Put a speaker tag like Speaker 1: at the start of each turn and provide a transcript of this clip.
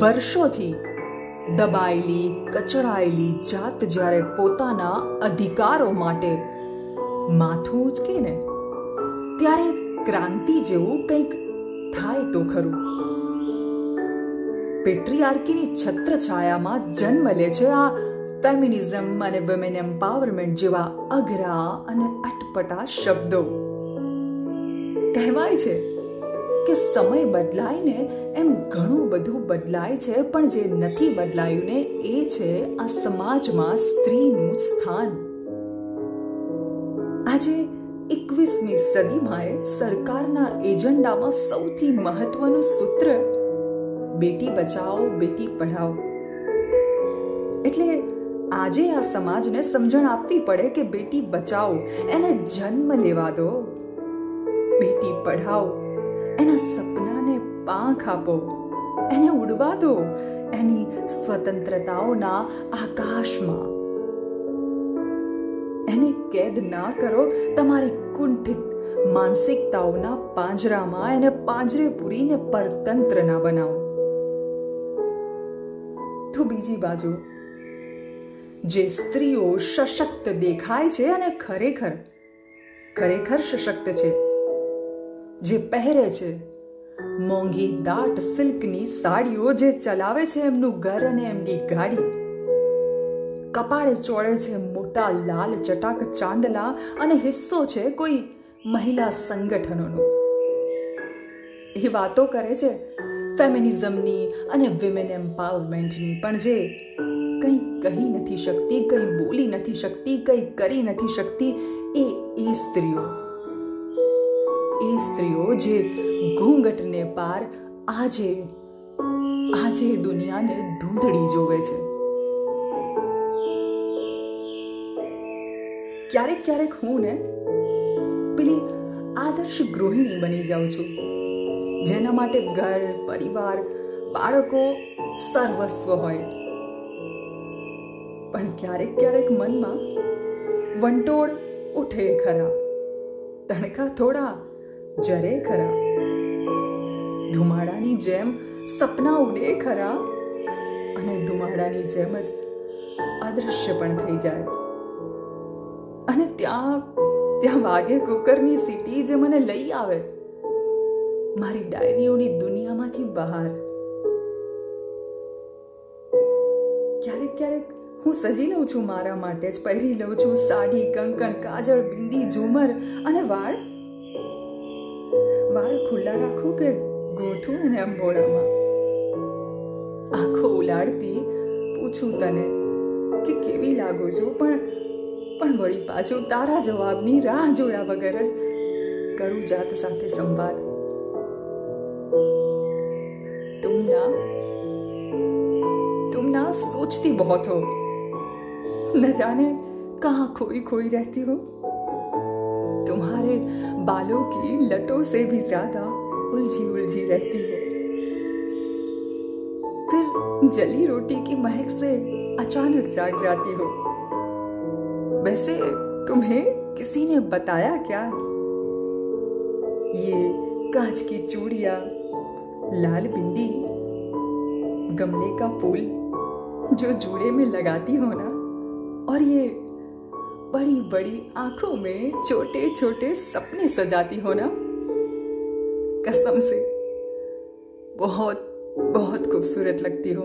Speaker 1: વર્ષોથી દબાયેલી, કચડાયેલી જાત જ્યારે પોતાના અધિકારો માટે માથું ઉચકે ને, ત્યારે ક્રાંતિ જેવું કંઈક થાય તો ખરું. પેટ્રીઆર્કીની છત્રછાયામાં જન્મ લે છે આ ફેમિનિઝમ અને વિમેન એમ્પાવરમેન્ટ જેવા અઘરા અને અટપટા શબ્દો. કહેવાય છે કે સમય બદલાય ને એમ ઘણું બધું બદલાય છે, પણ જે નથી બદલાયું ને એ છે આ સમાજમાં સ્ત્રીનું સ્થાન. આજે એકવીસમી સદીમાં સરકારના એજન્ડામાં સૌથી મહત્વનું સૂત્ર, બેટી બચાવો બેટી પઢાઓ. એટલે આજે આ સમાજને સમજણ આપવી પડે કે બેટી બચાવો એને જન્મ લેવા દો. બેટી પઢાઓ પાંખ આપો એને ઉડવા દો એની સ્વતંત્રતાઓના આકાશમાં એને કેદ ના કરો તમારી કુંઠિત માનસિકતાઓના પાંજરામાં એને પાંજરે પૂરીને પરતંત્ર ના બનાવો તો બીજી બાજુ જે સ્ત્રીઓ સશક્ત દેખાય છે અને ખરેખર ખરેખર સશક્ત છે જે પહેરે છે મોંઘી દાટ સિલ્કની સાડીઓ જે ચલાવે છે એમનું ઘર અને એમની ગાડી. કપાળે ચોળે છે મોટા લાલ ચટાક ચાંદલા અને હિસ્સો છે કોઈ મહિલા સંગઠનોનો. એ વાતો કરે છે ફેમિનિઝમની અને વિમેન એમ્પાવરમેન્ટની પણ જે કંઈ કહી નથી શકતી, કંઈ બોલી નથી શકતી, કંઈ કરી નથી શકતી, એ એ સ્ત્રીઓ. એ સ્ત્રીઓ જે ઘૂંઘટને પાર આજે આજે દુનિયાને ધૂંધળી જોવે છે. ક્યારેક ક્યારેક હું ને પેલી આદર્શ ગૃહિણી બની જાઉં છું, જેના માટે ઘર, પરિવાર, બાળકો સર્વસ્વ હોય. પણ ક્યારેક ક્યારેક મનમાં વંટોળ ઉઠે ખરા, તણકા થોડા જરે ખરા. ધુમાડાની જેમ સપના ઉડે ખરા? અને ધુમાડાની જેમ જ અદૃશ્ય પણ થઈ જાય. અને ત્યાં ત્યાં વાગે કુકરની સીટી જે મને લઈ આવે, મારી ડાયરીઓની દુનિયામાંથી બહાર. ક્યારેક ક્યારેક હું સજી લઉં છું મારા માટે જ, પહેરી લઉં છું સાડી, કંકણ, કાજળ, બિંદી, ઝુમર અને વાળ. વાળ ખુલ્લા રાખું કે ગોથું અને અંબોડામાં આંખો ઉલાડતી પૂછું તને કે કેવી લાગુ છું પણ પણ વળી પાછું તારા જવાબની રાહ જોયા વગર જ કરું જાત સાથે સંવાદ तुम ना तुम ना सोचती बहुत हो न जाने कहाँ खोई खोई रहती हो तुम्हारे बालों की लटों से भी ज्यादा उलझी उलझी रहती हो। फिर जली रोटी की महक से अचानक जाग जाती हो। वैसे तुम्हें किसी ने बताया क्या? ये कांच की चूड़िया, लाल बिंदी, गमले का फूल जो जूड़े में लगाती हो ना, और ये बड़ी बड़ी आँखों में छोटे छोटे सपने सजाती हो ना। कसम से बहुत बहुत खूबसूरत लगती हो